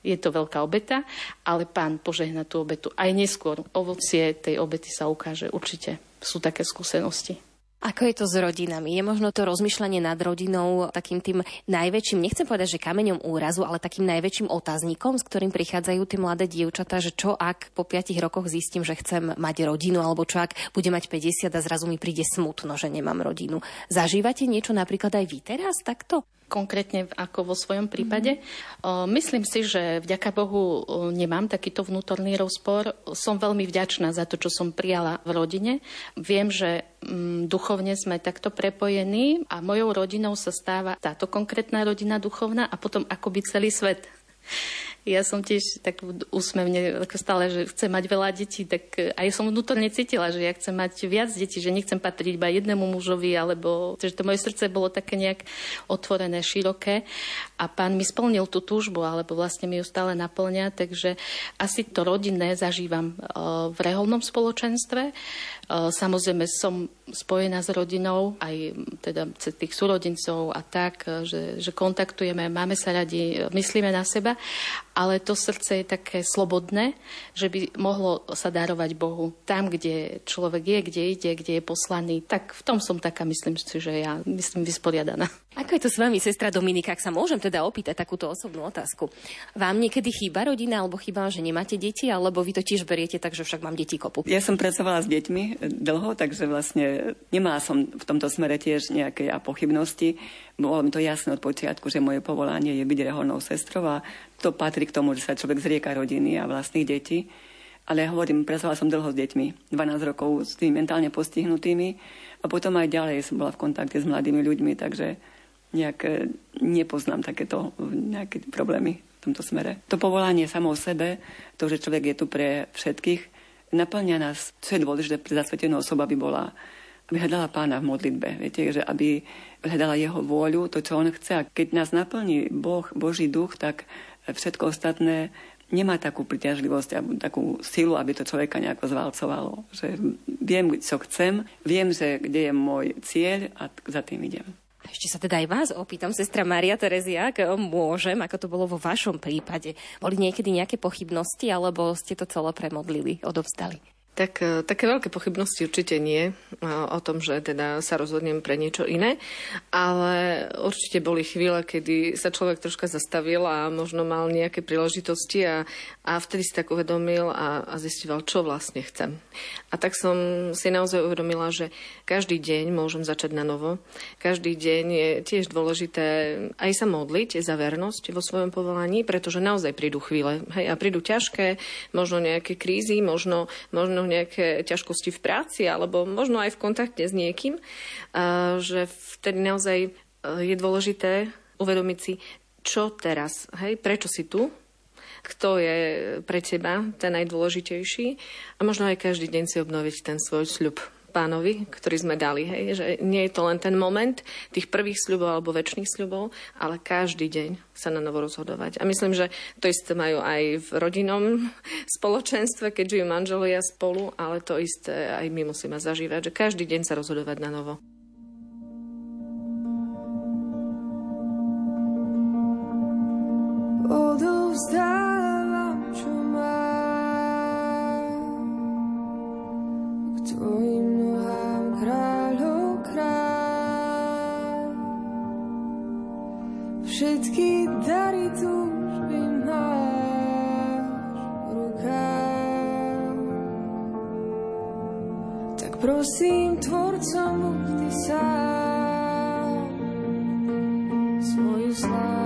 je to veľká obeta, ale pán požehna tú obetu. Aj neskôr ovocie tej obety sa ukáže. Určite sú také skúsenosti. Ako je to s rodinami? Je možno to rozmýšľanie nad rodinou takým tým najväčším, nechcem povedať, že kameňom úrazu, ale takým najväčším otáznikom, s ktorým prichádzajú tie mladé dievčatá, že čo ak po 5 rokoch zistím, že chcem mať rodinu, alebo čo ak bude mať 50 a zrazu mi príde smutno, že nemám rodinu. Zažívate niečo napríklad aj vy teraz takto? Konkrétne ako vo svojom prípade. Mm-hmm. Myslím si, že vďaka Bohu nemám takýto vnútorný rozpor. Som veľmi vďačná za to, čo som prijala v rodine. Viem, že mm, duchovne sme takto prepojení a mojou rodinou sa stáva táto konkrétna rodina duchovná a potom akoby celý svet. Ja som tiež tak úsmevne stále, že chcem mať veľa detí, tak e, aj som vnútorne cítila, že ja chcem mať viac detí, že nechcem patriť iba jednému mužovi, alebo že to moje srdce bolo také nejak otvorené, široké a pán mi splnil tú túžbu, alebo vlastne mi ju stále naplňa, takže asi to rodinné zažívam e, v reholnom spoločenstve. E, samozrejme som spojená s rodinou, aj teda tých súrodincov a tak, že, že kontaktujeme, máme sa radi, myslíme na seba ale to srdce je také slobodné, že by mohlo sa darovať Bohu tam, kde človek je, kde ide, kde je poslaný. Tak v tom som taká, myslím si, že ja myslím vysporiadaná. Ako je to s vami, sestra Dominika, ak sa môžem teda opýtať takúto osobnú otázku? Vám niekedy chýba rodina, alebo chýba, že nemáte deti, alebo vy to tiež beriete tak, že však mám deti kopu? Ja som pracovala s deťmi dlho, takže vlastne nemala som v tomto smere tiež nejaké pochybnosti. Bolo mi to jasné od počiatku, že moje povolanie je byť reholnou sestrou a to patrí k tomu, že sa človek zrieka rodiny a vlastných detí. Ale ja hovorím, pracovala som dlho s deťmi, 12 rokov s tými mentálne postihnutými a potom aj ďalej som bola v kontakte s mladými ľuďmi, takže nejak e, nepoznám takéto nejaké problémy v tomto smere. To povolanie samo o sebe, to, že človek je tu pre všetkých, naplňa nás, čo je dôležité pre zasvetenú osobu, aby bola aby hľadala pána v modlitbe, viete, že aby hľadala jeho vôľu, to, čo on chce. A keď nás naplní Boh, Boží duch, tak všetko ostatné nemá takú priťažlivosť a takú silu, aby to človeka nejako zvalcovalo. Že viem, čo chcem, viem, že kde je môj cieľ a za tým idem. Ešte sa teda aj vás opýtam, sestra Maria Terezia, ak môžem, ako to bolo vo vašom prípade. Boli niekedy nejaké pochybnosti, alebo ste to celé premodlili, odovzdali? Tak e, také veľké pochybnosti určite nie e, o tom, že teda sa rozhodnem pre niečo iné, ale určite boli chvíle, kedy sa človek troška zastavil a možno mal nejaké príležitosti a, a vtedy si tak uvedomil a, a zistoval, čo vlastne chcem. A tak som si naozaj uvedomila, že každý deň môžem začať na novo. Každý deň je tiež dôležité aj sa modliť za vernosť vo svojom povolaní, pretože naozaj prídu chvíle. Hej, a prídu ťažké, možno nejaké krízy, možno, možno nejaké ťažkosti v práci alebo možno aj v kontakte s niekým, že vtedy naozaj e, je dôležité uvedomiť si, čo teraz, hej, prečo si tu, kto je pre teba ten najdôležitejší a možno aj každý deň si obnoviť ten svoj sľub pánovi, ktorý sme dali. Hej, že nie je to len ten moment tých prvých sľubov alebo väčšných sľubov, ale každý deň sa na novo rozhodovať. A myslím, že to isté majú aj v rodinnom spoločenstve, keď žijú manželia spolu, ale to isté aj my musíme zažívať, že každý deň sa rozhodovať na novo. Odovzdávam, Všetky dary túžby máš v rukách. Tak prosím, Tvorcom, ty sám svoju slávu.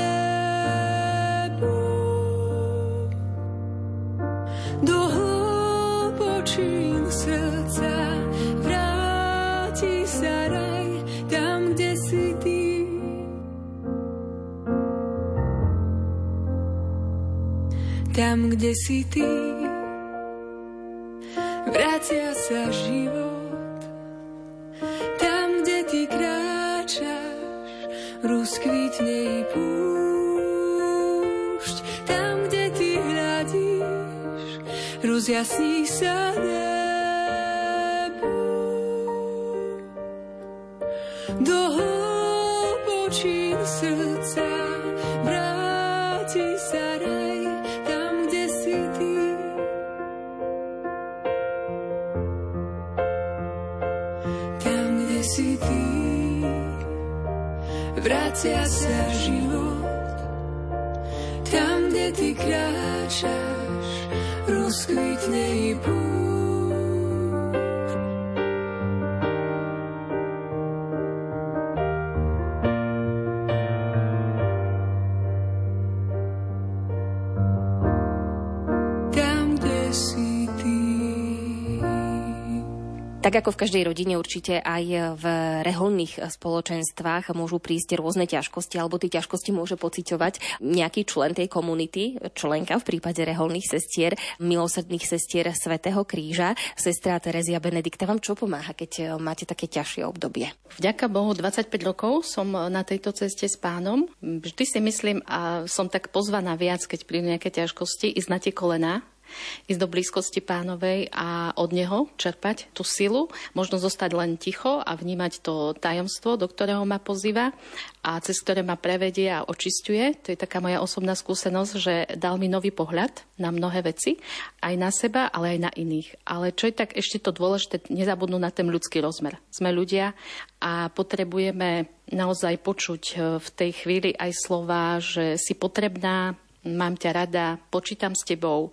Tam, vracia sa život. Tam, kde ty kráčaš, rozkvitne i púšť. Tak ako v každej rodine určite aj v reholných spoločenstvách môžu prísť rôzne ťažkosti, alebo tie ťažkosti môže pociťovať nejaký člen tej komunity, členka v prípade reholných sestier, milosrdných sestier Svetého kríža. Sestra Terezia Benedikta vám čo pomáha, keď máte také ťažšie obdobie? Vďaka Bohu 25 rokov som na tejto ceste s pánom. Vždy si myslím a som tak pozvaná viac, keď prídu nejaké ťažkosti, ísť na tie kolená ísť do blízkosti pánovej a od neho čerpať tú silu, možno zostať len ticho a vnímať to tajomstvo, do ktorého ma pozýva a cez ktoré ma prevedie a očistuje. To je taká moja osobná skúsenosť, že dal mi nový pohľad na mnohé veci, aj na seba, ale aj na iných. Ale čo je tak ešte to dôležité, nezabudnú na ten ľudský rozmer. Sme ľudia a potrebujeme naozaj počuť v tej chvíli aj slova, že si potrebná, mám ťa rada, počítam s tebou,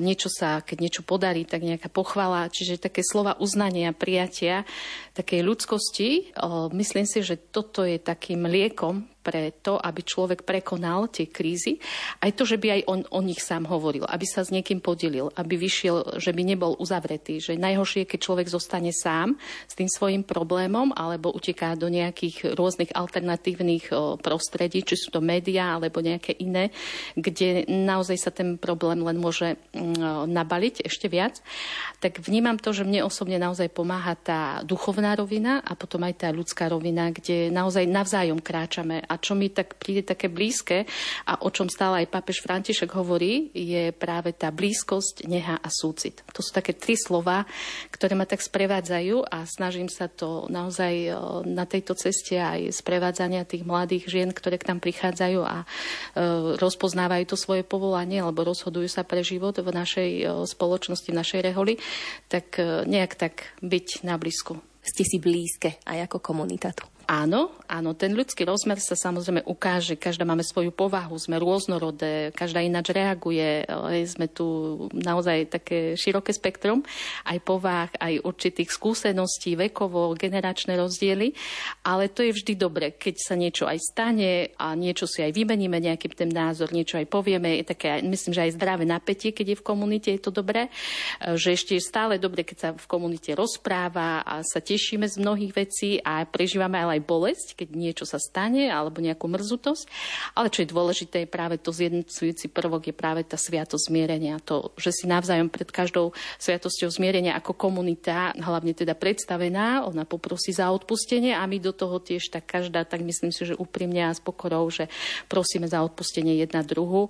niečo sa, keď niečo podarí, tak nejaká pochvala, čiže také slova uznania, prijatia, takej ľudskosti. Myslím si, že toto je takým liekom pre to, aby človek prekonal tie krízy. Aj to, že by aj on o nich sám hovoril, aby sa s niekým podelil, aby vyšiel, že by nebol uzavretý. Že najhoršie je, keď človek zostane sám s tým svojim problémom alebo uteká do nejakých rôznych alternatívnych prostredí, či sú to médiá alebo nejaké iné, kde naozaj sa ten problém len môže mm, nabaliť ešte viac. Tak vnímam to, že mne osobne naozaj pomáha tá duchovná rovina a potom aj tá ľudská rovina, kde naozaj navzájom kráčame a čo mi tak príde také blízke a o čom stále aj pápež František hovorí, je práve tá blízkosť, neha a súcit. To sú také tri slova, ktoré ma tak sprevádzajú a snažím sa to naozaj e, na tejto ceste aj sprevádzania tých mladých žien, ktoré k nám prichádzajú a e, rozpoznávajú to svoje povolanie alebo rozhodujú sa pre život v našej e, spoločnosti, v našej reholi, tak nejak tak byť na blízku. Ste si blízke aj ako komunita. Áno, áno, ten ľudský rozmer sa samozrejme ukáže, každá máme svoju povahu, sme rôznorodé, každá ináč reaguje, sme tu naozaj také široké spektrum, aj povah, aj určitých skúseností, vekovo, generačné rozdiely, ale to je vždy dobre, keď sa niečo aj stane a niečo si aj vymeníme, nejaký ten názor, niečo aj povieme, je také, myslím, že aj zdravé napätie, keď je v komunite, je to dobré, že ešte je stále dobre, keď sa v komunite rozpráva a sa tešíme z mnohých vecí a prežívame ale aj bolesť, keď niečo sa stane, alebo nejakú mrzutosť. Ale čo je dôležité, je práve to zjednocujúci prvok, je práve tá sviatosť zmierenia. To, že si navzájom pred každou sviatosťou zmierenia ako komunita, hlavne teda predstavená, ona poprosí za odpustenie a my do toho tiež tak každá, tak myslím si, že úprimne a s pokorou, že prosíme za odpustenie jedna druhu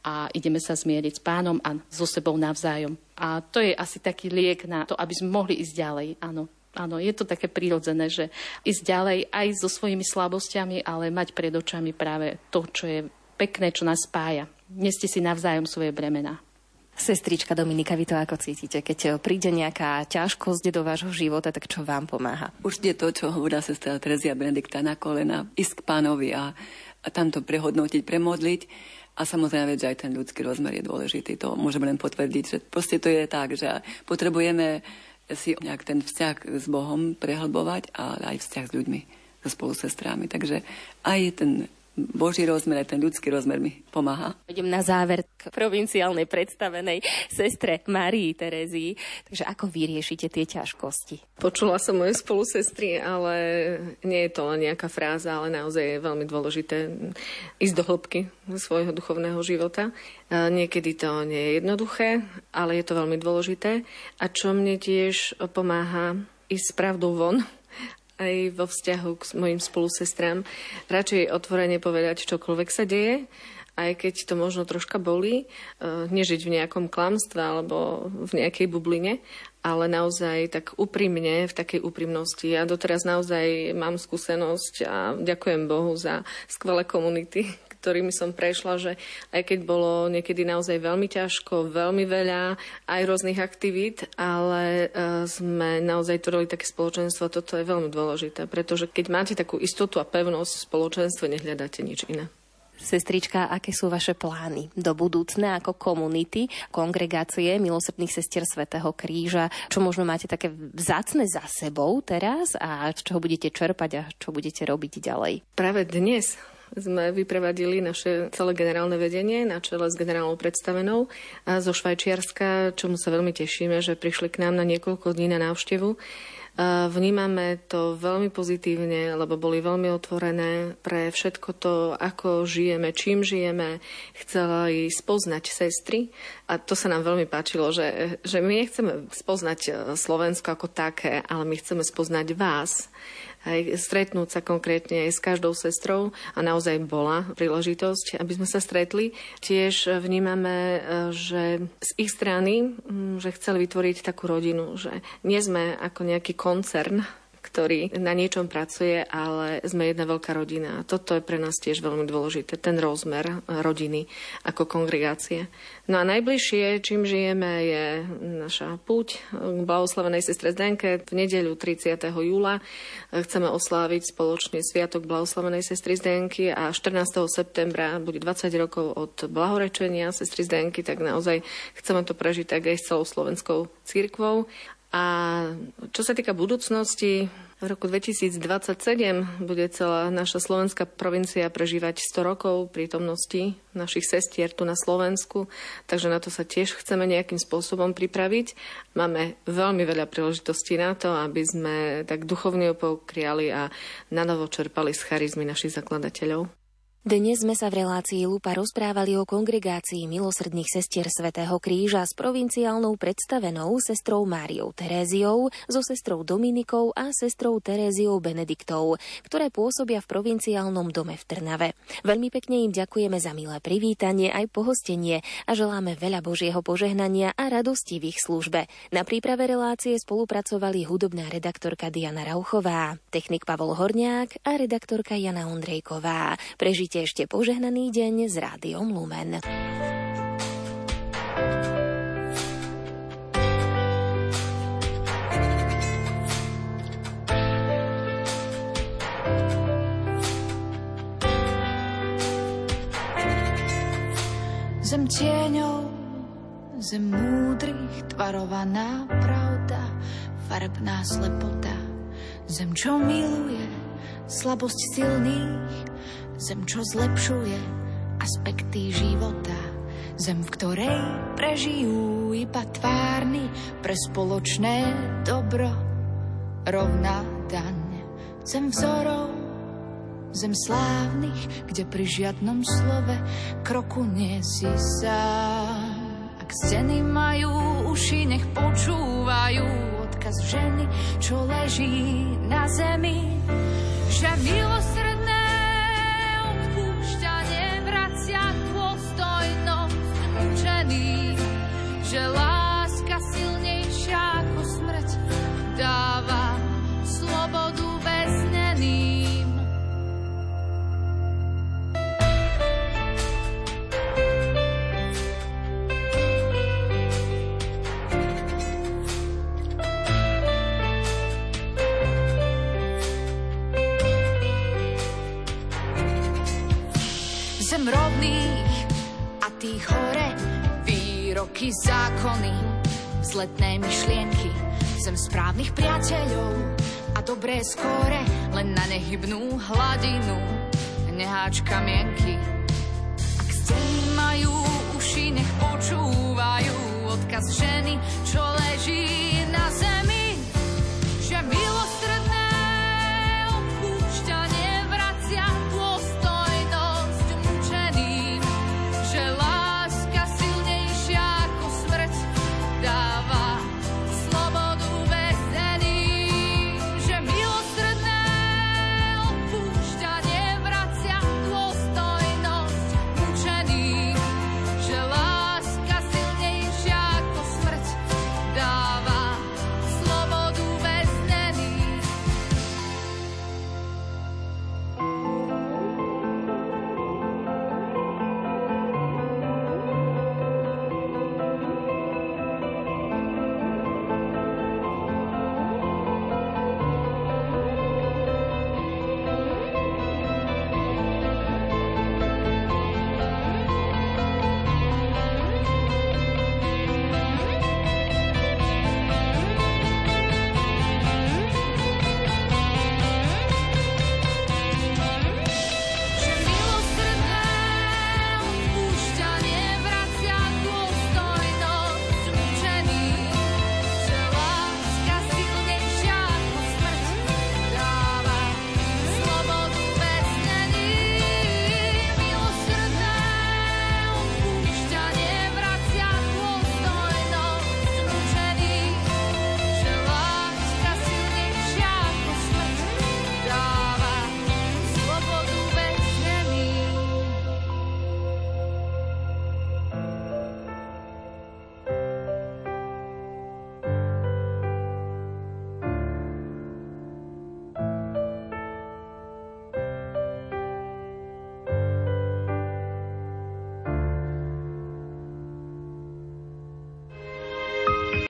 a ideme sa zmieriť s pánom a so sebou navzájom. A to je asi taký liek na to, aby sme mohli ísť ďalej. Áno. Áno, je to také prirodzené, že ísť ďalej aj so svojimi slabosťami, ale mať pred očami práve to, čo je pekné, čo nás spája. Neste si navzájom svoje bremená. Sestrička Dominika, vy to ako cítite? Keď príde nejaká ťažkosť do vášho života, tak čo vám pomáha? Určite to, čo hovorila sestra Trezia Benedikta na kolena, ísť k pánovi a, a tam to prehodnotiť, premodliť. A samozrejme, že aj ten ľudský rozmer je dôležitý. To môžeme len potvrdiť, že proste to je tak, že potrebujeme si nejak ten vzťah s Bohom prehlbovať, ale aj vzťah s ľuďmi, so spolusestrami. Takže aj ten Boží rozmer, aj ten ľudský rozmer mi pomáha. Idem na záver k provinciálnej predstavenej sestre Marii Terezii. Takže ako vy riešite tie ťažkosti? Počula som moje spolusestry, ale nie je to len nejaká fráza, ale naozaj je veľmi dôležité ísť do hĺbky svojho duchovného života. Niekedy to nie je jednoduché, ale je to veľmi dôležité. A čo mne tiež pomáha ísť s pravdou von, aj vo vzťahu k mojim spolusestrám. Radšej otvorene povedať, čokoľvek sa deje, aj keď to možno troška bolí, e, nežiť v nejakom klamstve alebo v nejakej bubline, ale naozaj tak úprimne, v takej úprimnosti. Ja doteraz naozaj mám skúsenosť a ďakujem Bohu za skvelé komunity, ktorými som prešla, že aj keď bolo niekedy naozaj veľmi ťažko, veľmi veľa aj rôznych aktivít, ale e, sme naozaj tvorili také spoločenstvo. Toto je veľmi dôležité, pretože keď máte takú istotu a pevnosť v spoločenstve, nehľadáte nič iné. Sestrička, aké sú vaše plány do budúcna ako komunity, kongregácie milosrdných sestier Svetého kríža? Čo možno máte také vzácne za sebou teraz a z čoho budete čerpať a čo budete robiť ďalej? Práve dnes sme vyprevadili naše celé generálne vedenie na čele s generálnou predstavenou a zo Švajčiarska, čomu sa veľmi tešíme, že prišli k nám na niekoľko dní na návštevu. Vnímame to veľmi pozitívne, lebo boli veľmi otvorené pre všetko to, ako žijeme, čím žijeme. Chceli spoznať sestry a to sa nám veľmi páčilo, že, že my nechceme spoznať Slovensko ako také, ale my chceme spoznať vás aj stretnúť sa konkrétne aj s každou sestrou a naozaj bola príležitosť, aby sme sa stretli. Tiež vnímame, že z ich strany, že chceli vytvoriť takú rodinu, že nie sme ako nejaký koncern, ktorý na niečom pracuje, ale sme jedna veľká rodina. A toto je pre nás tiež veľmi dôležité, ten rozmer rodiny ako kongregácie. No a najbližšie, čím žijeme, je naša púť k blahoslavenej sestre Zdenke. V nedeľu 30. júla chceme osláviť spoločný sviatok blahoslavenej sestry Zdenky a 14. septembra bude 20 rokov od blahorečenia sestry Zdenky, tak naozaj chceme to prežiť tak aj s celou slovenskou církvou. A čo sa týka budúcnosti, v roku 2027 bude celá naša slovenská provincia prežívať 100 rokov prítomnosti našich sestier tu na Slovensku, takže na to sa tiež chceme nejakým spôsobom pripraviť. Máme veľmi veľa príležitostí na to, aby sme tak duchovne pokriali a nanovo čerpali z charizmy našich zakladateľov. Dnes sme sa v relácii Lupa rozprávali o kongregácii milosrdných sestier Svetého kríža s provinciálnou predstavenou sestrou Máriou Teréziou, so sestrou Dominikou a sestrou Teréziou Benediktou, ktoré pôsobia v provinciálnom dome v Trnave. Veľmi pekne im ďakujeme za milé privítanie aj pohostenie a želáme veľa Božieho požehnania a radosti v ich službe. Na príprave relácie spolupracovali hudobná redaktorka Diana Rauchová, technik Pavol Horniák a redaktorka Jana Ondrejková. Prežiť Prežite ešte požehnaný deň s Rádiom Lumen. Zem tieňou, zem múdrych, tvarovaná pravda, farebná slepota. Zem, čo miluje, slabosť silných, Zem, čo zlepšuje aspekty života. Zem, v ktorej prežijú iba tvárny pre spoločné dobro. Rovná daň. Zem vzorov, zem slávnych, kde pri žiadnom slove kroku nie si sám. Ak steny majú uši, nech počúvajú odkaz ženy, čo leží na zemi. Že milosrdný výroky, zákony, vzletné myšlienky. Sem správnych priateľov a dobré skóre, len na nehybnú hladinu neháč kamienky. Ak ste majú uši, nech počúvajú odkaz ženy, čo leží na zemi.